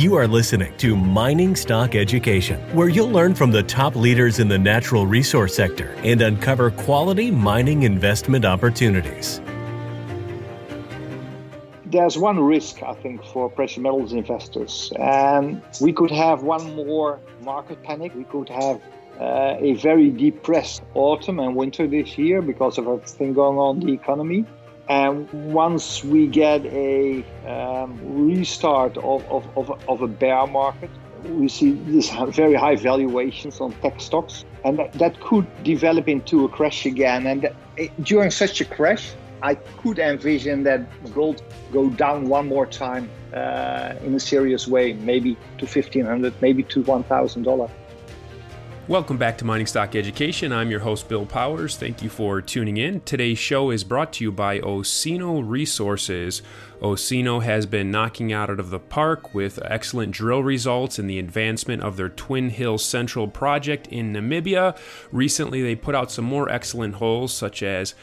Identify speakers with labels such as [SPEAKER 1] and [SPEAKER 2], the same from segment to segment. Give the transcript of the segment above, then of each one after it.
[SPEAKER 1] You are listening to Mining Stock Education, where you'll learn from the top leaders in the natural resource sector and uncover quality mining investment opportunities.
[SPEAKER 2] There's one risk, I think, for precious metals investors, and we could have one more market panic. We could have uh, a very depressed autumn and winter this year because of everything going on in the economy. And once we get a um, restart of, of, of, of, a bear market, we see this very high valuations on tech stocks, and that, that could develop into a crash again. And that, during such a crash, I could envision that gold go down one more time uh, in a serious way, maybe to fifteen hundred, maybe to one thousand dollar.
[SPEAKER 3] Welcome back to Mining Stock Education. I'm your host, Bill Powers. Thank you for tuning in. Today's show is brought to you by Osino Resources. Osino has been knocking out of the park with excellent drill results in the advancement of their Twin Hills Central project in Namibia. Recently, they put out some more excellent holes, such as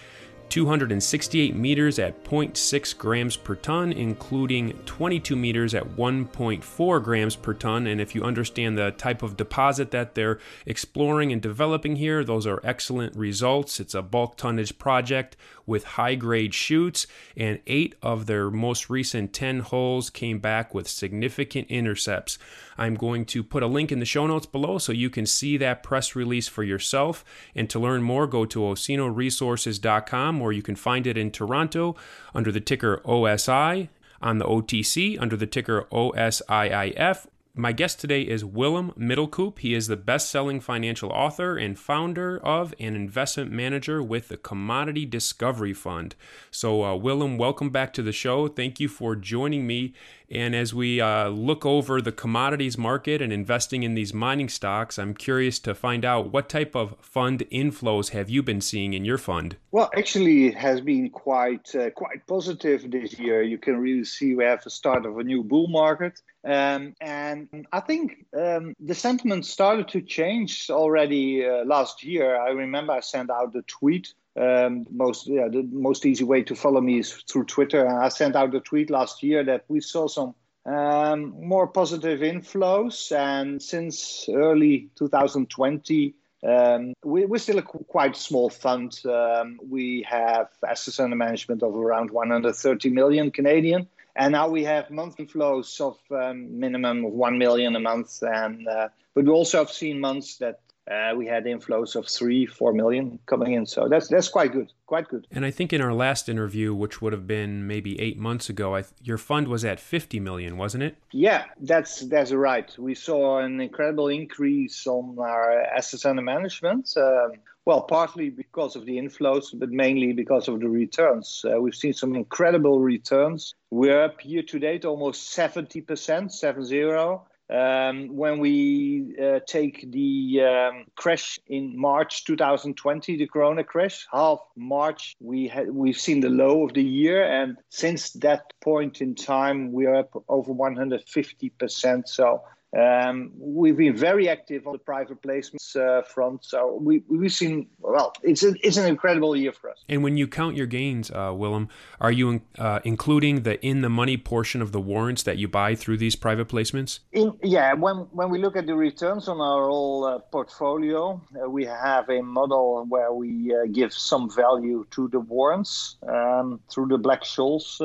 [SPEAKER 3] 268 meters at 0.6 grams per ton, including 22 meters at 1.4 grams per ton. And if you understand the type of deposit that they're exploring and developing here, those are excellent results. It's a bulk tonnage project with high grade shoots, and eight of their most recent 10 holes came back with significant intercepts. I'm going to put a link in the show notes below so you can see that press release for yourself. And to learn more, go to osinoresources.com or you can find it in Toronto under the ticker OSI, on the OTC under the ticker OSIIF, my guest today is Willem Middelkoop. He is the best selling financial author and founder of an investment manager with the Commodity Discovery Fund. So, uh, Willem, welcome back to the show. Thank you for joining me and as we uh, look over the commodities market and investing in these mining stocks, I'm curious to find out what type of fund inflows have you been seeing in your fund?
[SPEAKER 2] Well, actually, it has been quite uh, quite positive this year. You can really see we have the start of a new bull market. Um, and I think um, the sentiment started to change already uh, last year. I remember I sent out a tweet um, most yeah, the most easy way to follow me is through Twitter. I sent out a tweet last year that we saw some um, more positive inflows, and since early 2020, um, we, are still a quite small fund. Um, we have assets under management of around 130 million Canadian, and now we have monthly flows of um, minimum of one million a month. And uh, but we also have seen months that uh, we had inflows of three, four million coming in. So that's that's quite good, quite good.
[SPEAKER 3] And I think in our last interview, which would have been maybe eight months ago, I, your fund was at fifty million, wasn't it?
[SPEAKER 2] Yeah, that's that's right. We saw an incredible increase on our assets under management. Um, well, partly because of the inflows, but mainly because of the returns. Uh, we've seen some incredible returns. We're up year to date almost seventy percent, seven zero. Um, when we uh, take the um, crash in March 2020, the Corona crash, half March, we had we've seen the low of the year, and since that point in time, we are up over 150 percent. So um, we've been very active on the private placements uh, front, so we, we've seen well. It's a, it's an incredible year for us.
[SPEAKER 3] And when you count your gains, uh, Willem, are you uh, including the in the money portion of the warrants that you buy through these private placements?
[SPEAKER 2] In, yeah, when when we look at the returns on our whole uh, portfolio, uh, we have a model where we uh, give some value to the warrants um, through the Black Scholes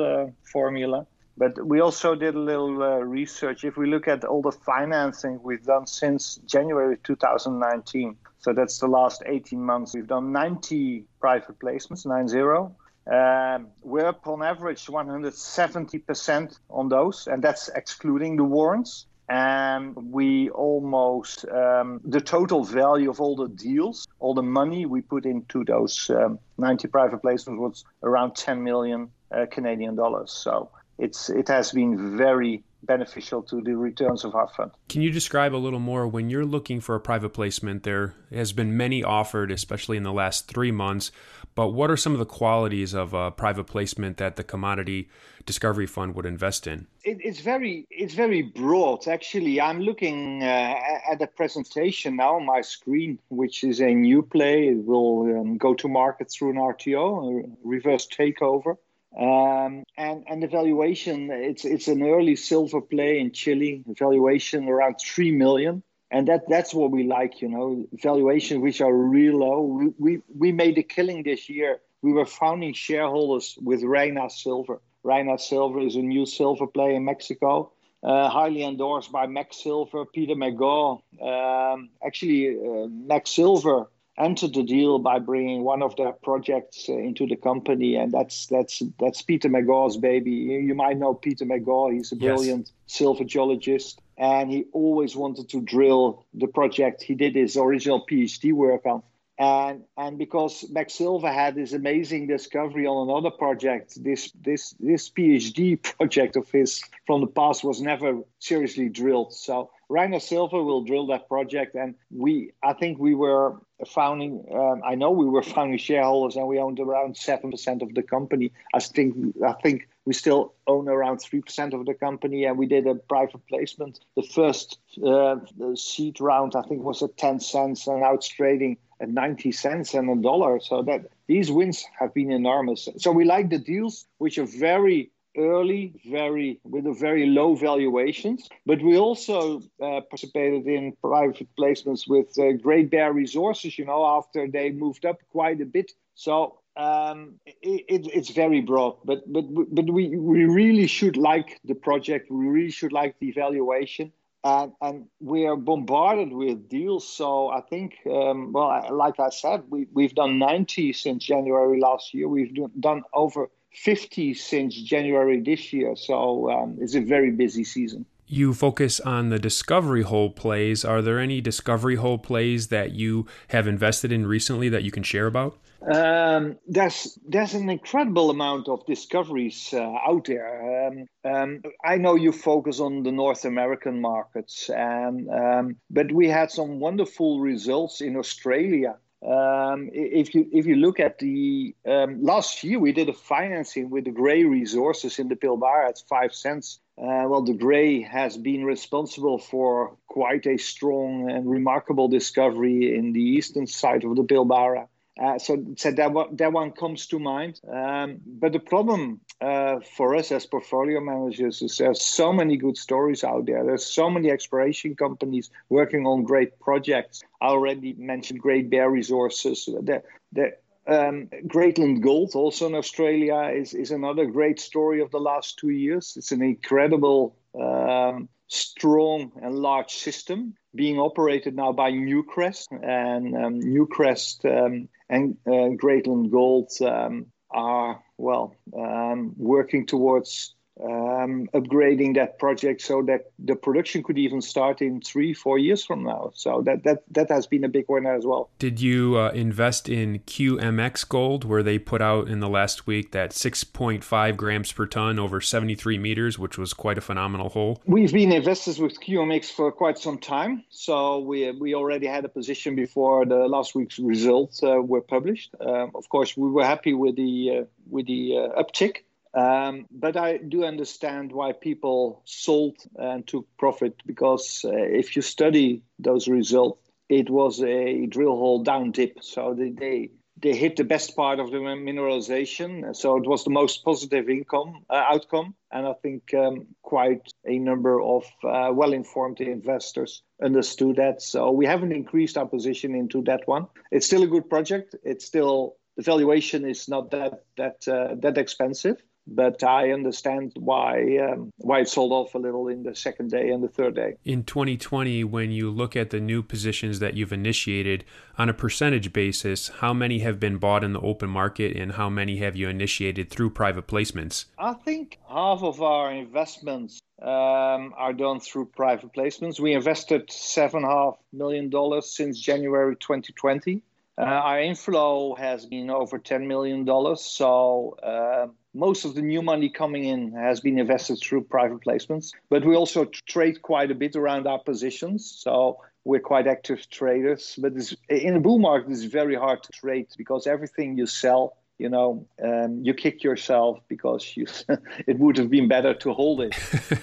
[SPEAKER 2] formula. But we also did a little uh, research. If we look at all the financing we've done since January 2019, so that's the last 18 months, we've done 90 private placements, 90. Um, we're up on average 170% on those, and that's excluding the warrants. And we almost, um, the total value of all the deals, all the money we put into those um, 90 private placements was around 10 million uh, Canadian dollars. So it's it has been very beneficial to the returns of our fund.
[SPEAKER 3] Can you describe a little more when you're looking for a private placement? There has been many offered, especially in the last three months. But what are some of the qualities of a private placement that the Commodity Discovery Fund would invest in?
[SPEAKER 2] It, it's very it's very broad. Actually, I'm looking uh, at a presentation now on my screen, which is a new play. It will um, go to market through an RTO, a reverse takeover Um, and and the valuation, it's it's an early silver play in Chile. Valuation around three million, and that that's what we like. You know, valuation which are real low. We we, we made a killing this year. We were founding shareholders with Reyna Silver. Reyna Silver is a new silver play in Mexico. Uh, highly endorsed by MAG Silver, Peter Megaw. Um, actually, uh, MAG Silver entered the deal by bringing one of their projects uh, into the company, and that's that's that's Peter Megaw's baby. You might know Peter Megaw; he's a brilliant yes. silver geologist, and he always wanted to drill the project. He did his original PhD work on. And, and because MAG Silver had this amazing discovery on another project, this this this PhD project of his from the past was never seriously drilled. So Reyna Silver will drill that project, and we I think we were founding. Um, I know we were founding shareholders, and we owned around seven percent of the company. I think I think we still own around three percent of the company, and we did a private placement. The first uh, seed round I think was at ten cents, and now it's trading at ninety cents and a dollar. So that these wins have been enormous. So we like the deals which are very early, very with a very low valuations. But we also uh, participated in private placements with uh, Great Bear Resources. You know, after they moved up quite a bit. So um, it, it, it's very broad. But but but we we really should like the project. We really should like the evaluation. And, and we are bombarded with deals. So I think, um, well, like I said, we, we've done 90 since January last year. We've done over 50 since January this year. So um, it's a very busy season.
[SPEAKER 3] You focus on the discovery hole plays. Are there any discovery hole plays that you have invested in recently that you can share about?
[SPEAKER 2] Um, there's there's an incredible amount of discoveries uh, out there. Um, um, I know you focus on the North American markets, and um, but we had some wonderful results in Australia. Um, if you if you look at the um, last year, we did a financing with De Grey Resources in the Pilbara at five cents. Uh, well, De Grey has been responsible for quite a strong and remarkable discovery in the eastern side of the Pilbara. Uh, so, so that one, that one comes to mind. Um, but the problem uh, for us as portfolio managers is there's so many good stories out there. There's so many exploration companies working on great projects. I already mentioned Great Bear Resources. The, the, um, Greatland Gold, also in Australia, is, is another great story of the last two years. It's an incredible, um, strong, and large system being operated now by Newcrest. And um, Newcrest um, and uh, Greatland Gold um, are, well, um, working towards um, upgrading that project so that the production could even start in three, four years from now. So that that that has been a big winner as well.
[SPEAKER 3] Did you uh, invest in QMX Gold, where they put out in the last week that 6.5 grams per ton over 73 meters, which was quite a phenomenal hole?
[SPEAKER 2] We've been investors with QMX for quite some time, so we we already had a position before the last week's results uh, were published. Um, of course, we were happy with the uh, with the uh, uptick. Um, but I do understand why people sold and took profit because uh, if you study those results, it was a drill hole down dip. So they, they, they hit the best part of the mineralization. So it was the most positive income uh, outcome. And I think um, quite a number of uh, well informed investors understood that. So we haven't increased our position into that one. It's still a good project. It's still the valuation is not that that uh, that expensive but I understand why um, why it sold off a little in the second day and the third day.
[SPEAKER 3] In 2020, when you look at the new positions that you've initiated on a percentage basis, how many have been bought in the open market, and how many have you initiated through private placements?
[SPEAKER 2] I think half of our investments um, are done through private placements. We invested seven half million dollars since January 2020. Uh, our inflow has been over $10 million. So uh, most of the new money coming in has been invested through private placements. But we also trade quite a bit around our positions. So we're quite active traders. But in a bull market, it's very hard to trade because everything you sell you know, um, you kick yourself because you, it would have been better to hold it.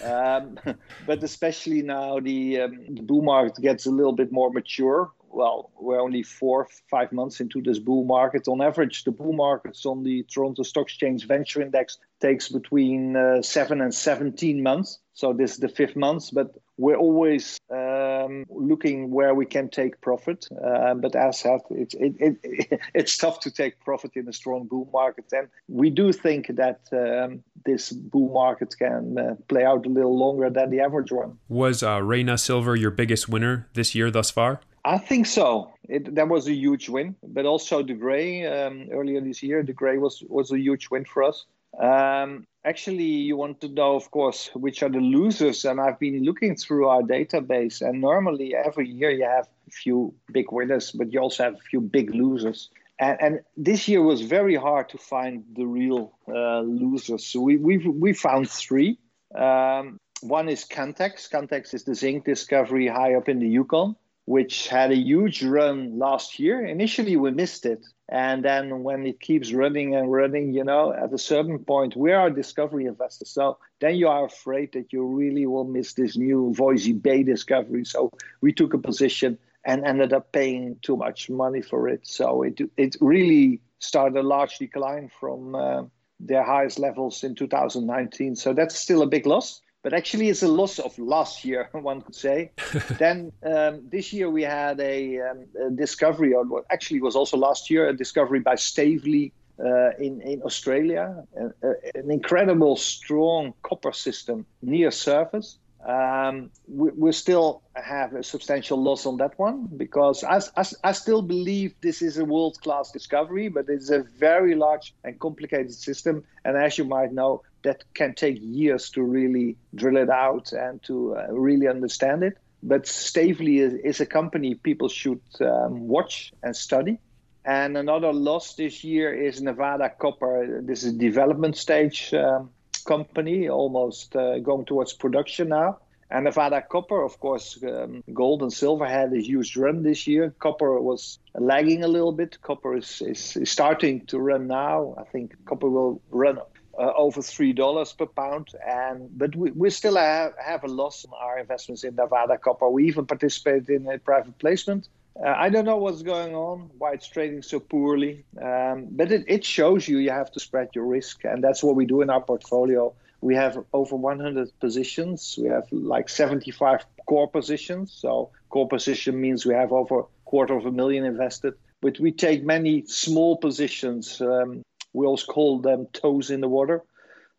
[SPEAKER 2] um, but especially now, the, um, the bull market gets a little bit more mature. Well, we're only four, five months into this bull market. On average, the bull markets on the Toronto Stock Exchange Venture Index takes between uh, seven and 17 months. So this is the fifth month, but we're always um, looking where we can take profit. Uh, but as said, it's it, it, it's tough to take profit in a strong bull market. And we do think that um, this bull market can uh, play out a little longer than the average one.
[SPEAKER 3] Was uh, Reyna Silver your biggest winner this year thus far?
[SPEAKER 2] I think so. It, that was a huge win, but also De Grey um, earlier this year. De Grey was was a huge win for us. Um, actually, you want to know, of course, which are the losers, and I've been looking through our database. And normally, every year you have a few big winners, but you also have a few big losers. And, and this year was very hard to find the real uh, losers. So we we we found three. Um, one is Cantex. Cantex is the zinc discovery high up in the Yukon which had a huge run last year. Initially, we missed it. And then when it keeps running and running, you know, at a certain point, we are discovery investors. So then you are afraid that you really will miss this new Voisey Bay discovery. So we took a position and ended up paying too much money for it. So it, it really started a large decline from uh, their highest levels in 2019. So that's still a big loss but actually it's a loss of last year, one could say. then um, this year we had a, um, a discovery, or what actually was also last year, a discovery by Stavely uh, in, in Australia, uh, an incredible strong copper system near surface. Um, we, we, still have a substantial loss on that one because I, I, I still believe this is a world class discovery, but it's a very large and complicated system. And as you might know, that can take years to really drill it out and to uh, really understand it. But Stavely is, is a company people should um, watch and study. And another loss this year is Nevada Copper. This is development stage um, company, almost uh, going towards production now. And Nevada Copper, of course, um, gold and silver had a huge run this year. Copper was lagging a little bit. Copper is, is, is starting to run now. I think copper will run uh, over three dollars per pound. And but we, we still have, have a loss on our investments in Nevada Copper. We even participated in a private placement. Uh, I don't know what's going on, why it's trading so poorly, um, but it, it shows you you have to spread your risk, and that's what we do in our portfolio. We have over 100 positions. We have like 75 core positions. So core position means we have over a quarter of a million invested. But we take many small positions um, we also call them toes in the water.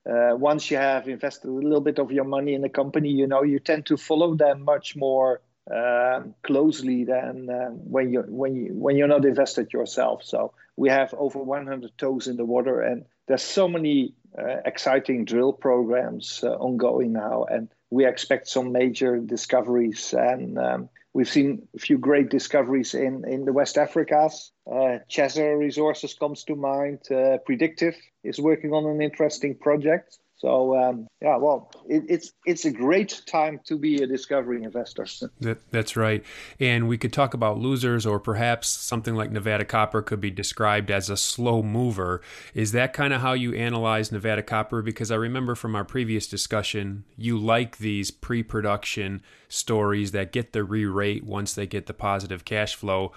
[SPEAKER 2] Uh, once you have invested a little bit of your money in a company, you know you tend to follow them much more uh, closely than uh, when you when you when you're not invested yourself. So we have over 100 toes in the water, and there's so many uh, exciting drill programs uh, ongoing now, and we expect some major discoveries and um, We've seen a few great discoveries in, in the West Africas. Uh, Chesser Resources comes to mind. Uh, Predictive is working on an interesting project. So um, yeah, well, it, it's it's a great time to be a discovery investor.
[SPEAKER 3] That, that's right, and we could talk about losers, or perhaps something like Nevada Copper could be described as a slow mover. Is that kind of how you analyze Nevada Copper? Because I remember from our previous discussion, you like these pre-production stories that get the re-rate once they get the positive cash flow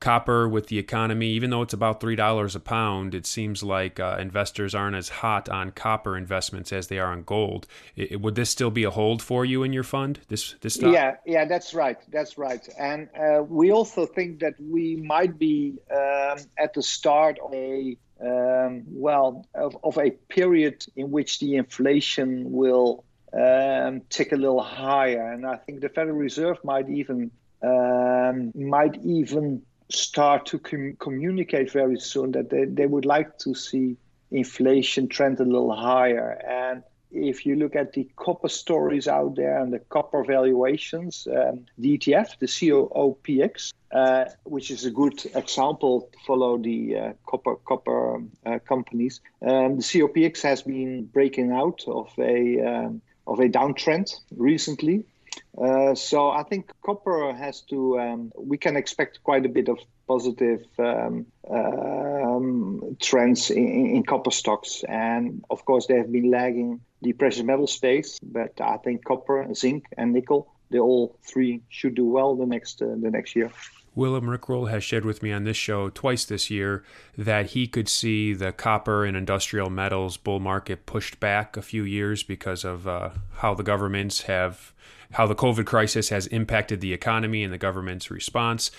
[SPEAKER 3] copper with the economy, even though it's about three dollars a pound, it seems like uh, investors aren't as hot on copper investments as they are on gold. It, would this still be a hold for you in your fund? This this stock?
[SPEAKER 2] Yeah, yeah, that's right, that's right. And uh, we also think that we might be um, at the start of a um, well of, of a period in which the inflation will um, tick a little higher, and I think the Federal Reserve might even um, might even start to com- communicate very soon that they, they would like to see inflation trend a little higher. And if you look at the copper stories out there and the copper valuations, um, the ETF, the COPX, uh, which is a good example to follow the uh, copper copper uh, companies, um, the COPX has been breaking out of a um, of a downtrend recently. Uh, so I think copper has to. Um, we can expect quite a bit of positive um, um, trends in, in, copper stocks, and of course they have been lagging the precious metal space. But I think copper, zinc, and nickel, they all three should do well the next uh, the next year.
[SPEAKER 3] Willem Rick Rule has shared with me on this show twice this year that he could see the copper and industrial metals bull market pushed back a few years because of uh, how the governments have, how the COVID crisis has impacted the economy and the government's response.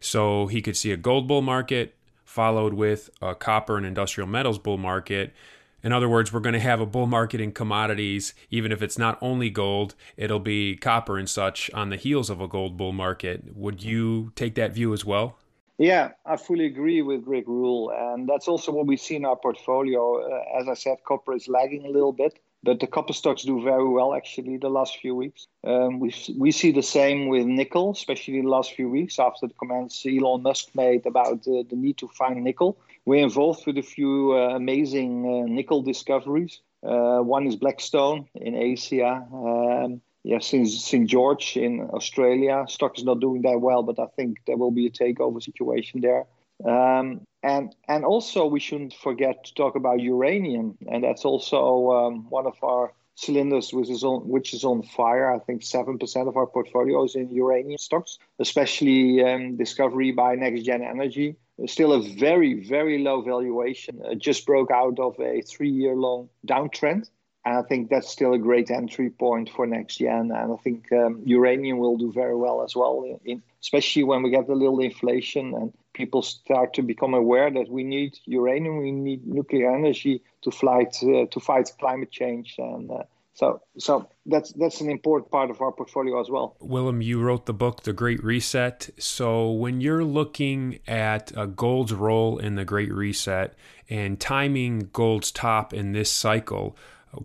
[SPEAKER 3] So he could see a gold bull market followed with a copper and industrial metals bull market in other words, we're going to have a bull market in commodities, even if it's not only gold, it'll be copper and such on the heels of a gold bull market. Would you take that view as well?
[SPEAKER 2] Yeah, I fully agree with Rick Rule. And that's also what we see in our portfolio. Uh, as I said, copper is lagging a little bit. But the copper stocks do very well actually the last few weeks. Um, we we see the same with nickel, especially the last few weeks after the comments Elon Musk made about uh, the need to find nickel. We're involved with a few uh, amazing uh, nickel discoveries. Uh, one is Blackstone in Asia. Um, yeah, since St. George in Australia. Stock is not doing that well, but I think there will be a takeover situation there. Um, and and also we shouldn't forget to talk about uranium, and that's also um, one of our cylinders which is on which is on fire. I think seven percent of our portfolio is in uranium stocks, especially um, discovery by NextGen Energy. Still a very very low valuation. It just broke out of a three year long downtrend. And I think that's still a great entry point for next year. And, and I think um, uranium will do very well as well, in, in, especially when we get a little inflation and people start to become aware that we need uranium, we need nuclear energy to fight uh, to fight climate change. And uh, so, so that's that's an important part of our portfolio as well.
[SPEAKER 3] Willem, you wrote the book The Great Reset. So when you're looking at gold's role in the Great Reset and timing gold's top in this cycle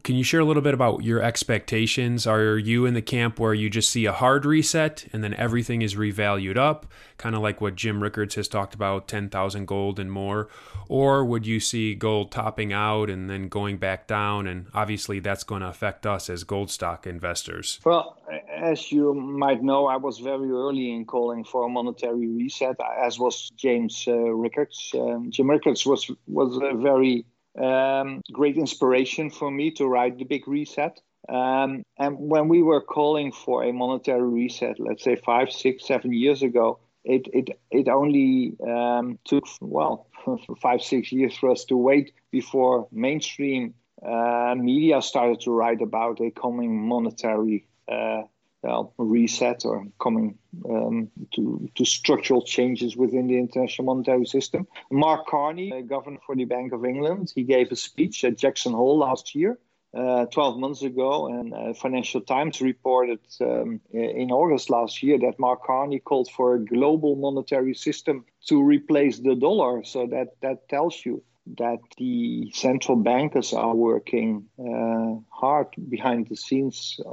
[SPEAKER 3] can you share a little bit about your expectations? Are you in the camp where you just see a hard reset and then everything is revalued up, kind of like what Jim Rickards has talked about 10,000 gold and more? Or would you see gold topping out and then going back down? And obviously, that's going to affect us as gold stock investors.
[SPEAKER 2] Well, as you might know, I was very early in calling for a monetary reset, as was James uh, Rickards. Um, Jim Rickards was, was a very um, great inspiration for me to write the big reset. Um, and when we were calling for a monetary reset, let's say five, six, seven years ago, it it it only um, took well five, six years for us to wait before mainstream uh, media started to write about a coming monetary uh, well, reset or coming um, to, to structural changes within the international monetary system. Mark Carney, uh, governor for the Bank of England, he gave a speech at Jackson Hole last year. Uh, 12 months ago, and uh, Financial Times reported um, in August last year that Mark Carney called for a global monetary system to replace the dollar. So that that tells you that the central bankers are working uh, hard behind the scenes uh,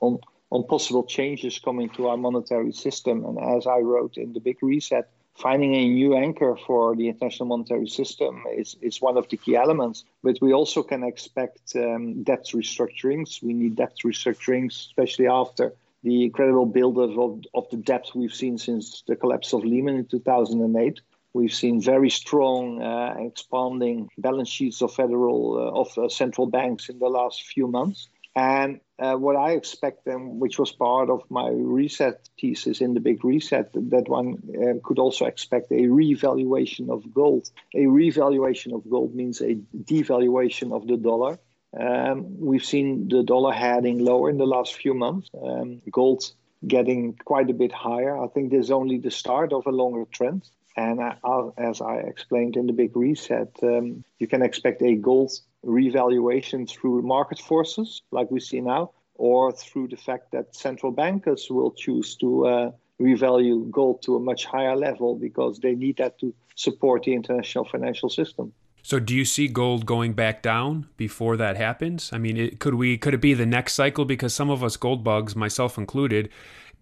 [SPEAKER 2] on on possible changes coming to our monetary system. And as I wrote in the big reset, finding a new anchor for the international monetary system is, is one of the key elements. But we also can expect um, debt restructurings. We need debt restructurings, especially after the incredible buildup of, of the debt we've seen since the collapse of Lehman in 2008. We've seen very strong uh, expanding balance sheets of federal uh, of uh, central banks in the last few months. And uh, what I expect, them, which was part of my reset thesis in the big reset, that one uh, could also expect a revaluation of gold. A revaluation of gold means a devaluation of the dollar. Um, we've seen the dollar heading lower in the last few months. Um, gold getting quite a bit higher. I think this is only the start of a longer trend. And I, as I explained in the big reset, um, you can expect a gold revaluation through market forces, like we see now, or through the fact that central bankers will choose to uh, revalue gold to a much higher level because they need that to support the international financial system.
[SPEAKER 3] So, do you see gold going back down before that happens? I mean, it, could we could it be the next cycle? Because some of us gold bugs, myself included,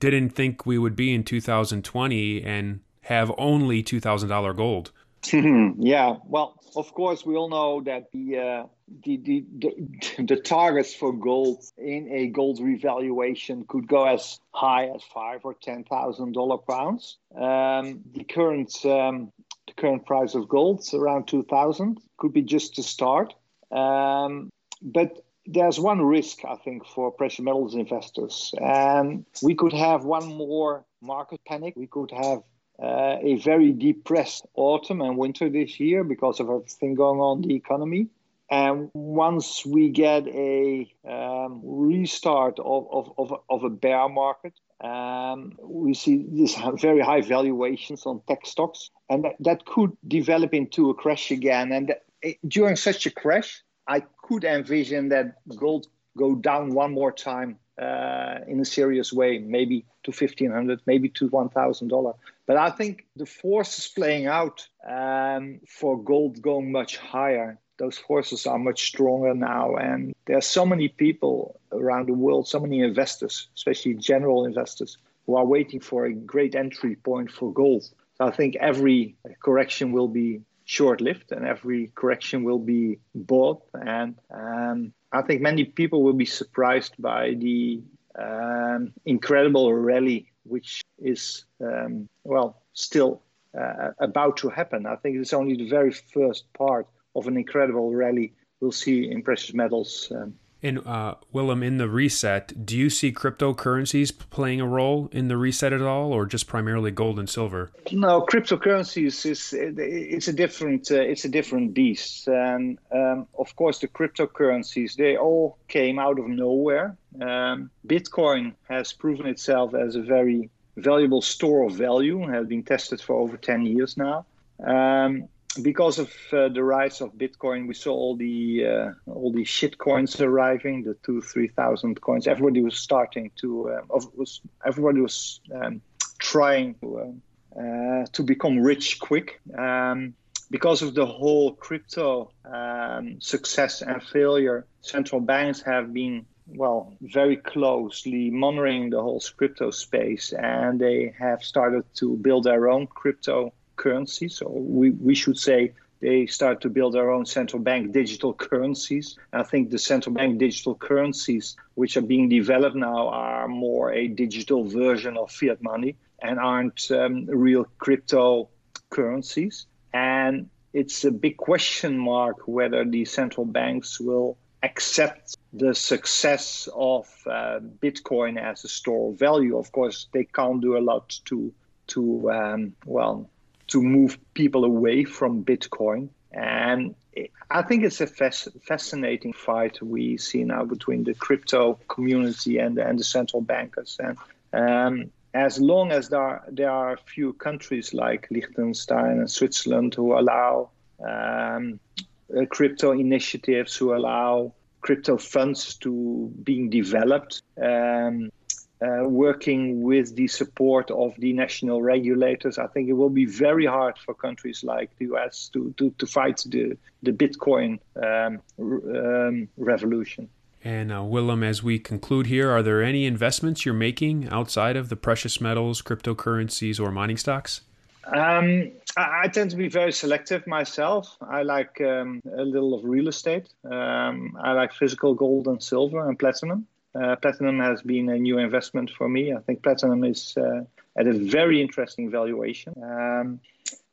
[SPEAKER 3] didn't think we would be in 2020 and have only two thousand dollar gold.
[SPEAKER 2] yeah, well, of course, we all know that the, uh, the, the, the, the targets for gold in a gold revaluation could go as high as five or ten thousand dollar pounds. Um, the current um, the current price of gold around two thousand could be just to start. Um, but there's one risk, I think, for precious metals investors, and we could have one more market panic. We could have uh, a very depressed autumn and winter this year because of everything going on in the economy. And once we get a um, restart of, of, of, of, a bear market, um, we see these very high valuations on tech stocks, and that, that could develop into a crash again. And eh, during such a crash, I could envision that gold go down one more time uh, in a serious way, maybe to fifteen hundred, maybe to one thousand dollar. But I think the forces playing out um, for gold going much higher. Those forces are much stronger now, and there are so many people around the world, so many investors, especially general investors, who are waiting for a great entry point for gold. So I think every correction will be short-lived, and every correction will be bought. And um, I think many people will be surprised by the um, incredible rally which is um, well still uh, about to happen. I think it's only the very first part of an incredible rally we'll see in precious metals um,
[SPEAKER 3] and uh, Willem, in the reset, do you see cryptocurrencies playing a role in the reset at all, or just primarily gold and silver?
[SPEAKER 2] No, cryptocurrencies is it's a different uh, it's a different beast, and um, of course the cryptocurrencies they all came out of nowhere. Um, Bitcoin has proven itself as a very valuable store of value, has been tested for over ten years now. Um, because of uh, the rise of Bitcoin, we saw all the uh, all the shit coins arriving, the two three thousand coins. Everybody was starting to uh, was everybody was um, trying to uh, to become rich quick. Um, because of the whole crypto um, success and failure, central banks have been well very closely monitoring the whole crypto space, and they have started to build their own crypto currency. So we, we should say they start to build their own central bank digital currencies. I think the central bank digital currencies, which are being developed now, are more a digital version of fiat money and aren't um, real crypto currencies. And it's a big question mark whether the central banks will accept the success of uh, Bitcoin as a store of value. Of course, they can't do a lot to to um, well to move people away from Bitcoin. And I think it's a fascinating fight we see now between the crypto community and, and the central bankers. And um, as long as there are, there are a few countries like Liechtenstein and Switzerland who allow um, uh, crypto initiatives, who allow crypto funds to being developed, um, uh, working with the support of the national regulators, I think it will be very hard for countries like the US to, to, to fight the, the Bitcoin um, um, revolution.
[SPEAKER 3] And uh, Willem, as we conclude here, are there any investments you're making outside of the precious metals, cryptocurrencies, or mining stocks?
[SPEAKER 2] Um, I, I, tend to be very selective myself. I like um, a little of real estate. Um, I like physical gold and silver and platinum. Uh, platinum has been a new investment for me. I think platinum is uh, at a very interesting valuation. Um,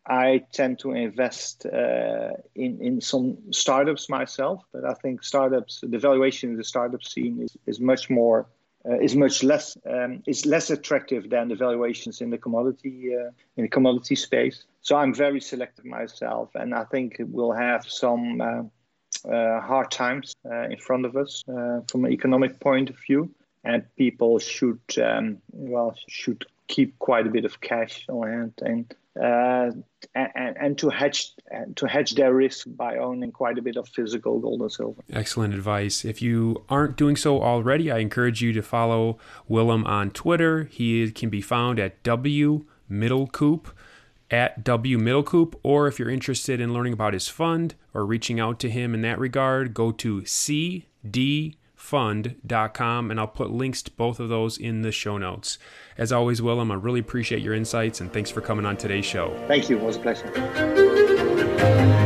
[SPEAKER 2] I tend to invest uh, in in some startups myself, but I think startups, the valuation in the startup scene is, is much more uh, is much less um, is less attractive than the valuations in the commodity uh, in the commodity space. So I'm very selective myself, and I think we'll have some uh, hard times uh, in front of us uh, from an economic point of view, and people should um, well should keep quite a bit of cash on hand and uh, and, and, to hedge to hedge their risk by owning quite a bit of physical gold and silver.
[SPEAKER 3] Excellent advice. If you aren't doing so already, I encourage you to follow Willem on Twitter. He can be found at W Middelkoop at W Middelkoop, or if you're interested in learning about his fund or reaching out to him in that regard, go to cdfund.com and I'll put links to both of those in the show notes. As always, Willem, I really appreciate your insights and thanks for coming on today's show.
[SPEAKER 2] Thank you. It was a pleasure.